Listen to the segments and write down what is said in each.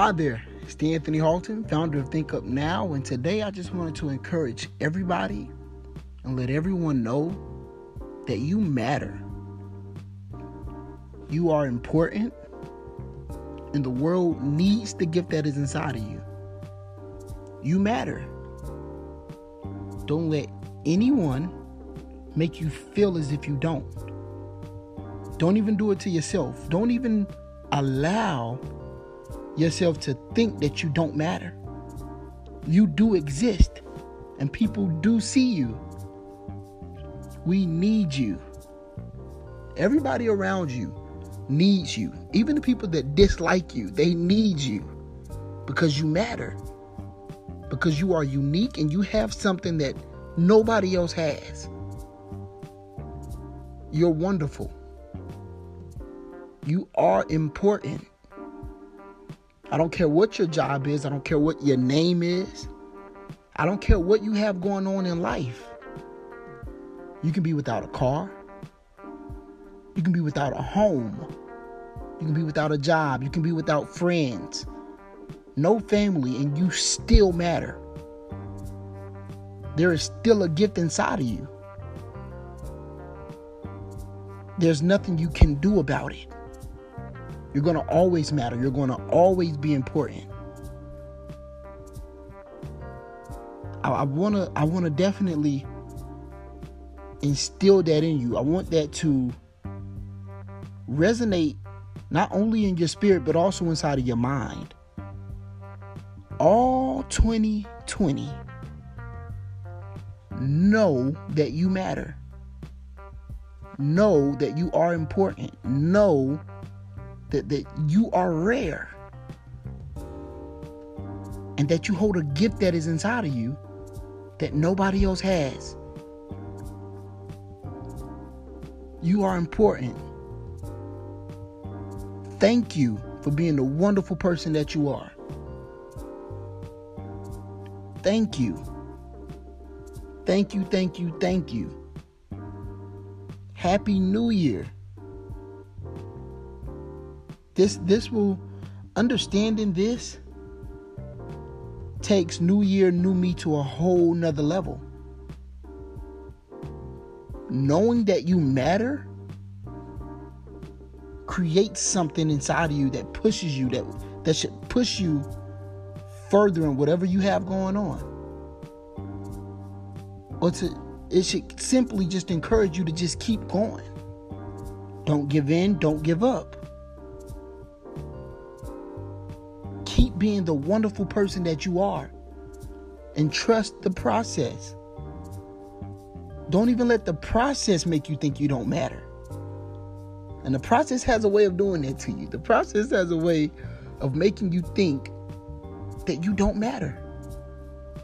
Hi there, it's Anthony Halton, founder of Think Up Now, and today I just wanted to encourage everybody and let everyone know that you matter. You are important, and the world needs the gift that is inside of you. You matter. Don't let anyone make you feel as if you don't. Don't even do it to yourself. Don't even allow yourself to think that you don't matter. You do exist, and people do see you. We need you. Everybody around you needs you. Even the people that dislike you, they need you because you matter. Because you are unique and you have something that nobody else has. You're wonderful. You are important. I don't care what your job is. I don't care what your name is. I don't care what you have going on in life. You can be without a car. You can be without a home. You can be without a job. You can be without friends. No family, and you still matter. There is still a gift inside of you. There's nothing you can do about it. You're going to always matter. You're going to always be important. I want to I want to definitely instill that in you. I want that to resonate not only in your spirit but also inside of your mind. All 2020 know that you matter. Know that you are important. Know that, that you are rare and that you hold a gift that is inside of you that nobody else has. You are important. Thank you for being the wonderful person that you are. Thank you. Thank you, thank you, thank you. Happy New Year this this will understanding this takes new year new me to a whole nother level. Knowing that you matter creates something inside of you that pushes you that that should push you further in whatever you have going on. Or to it should simply just encourage you to just keep going. Don't give in don't give up keep being the wonderful person that you are and trust the process. Don't even let the process make you think you don't matter. And the process has a way of doing that to you. The process has a way of making you think that you don't matter.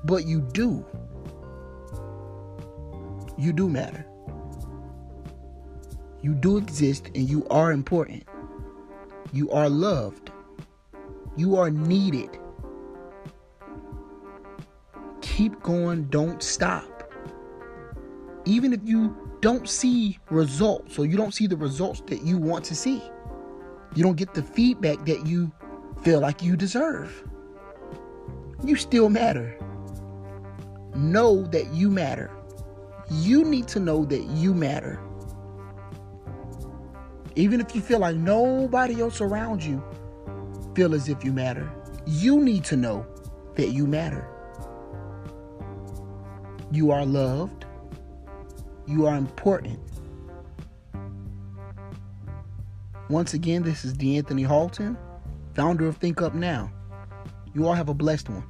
But you do. You do matter. You do exist and you are important. You are loved. You are needed. Keep going, don't stop. Even if you don't see results or you don't see the results that you want to see, you don't get the feedback that you feel like you deserve. You still matter. Know that you matter. You need to know that you matter. Even if you feel like nobody else around you feel as if you matter. You need to know that you matter. You are loved. You are important. Once again, this is DeAnthony Halton, founder of Think Up Now. You all have a blessed one.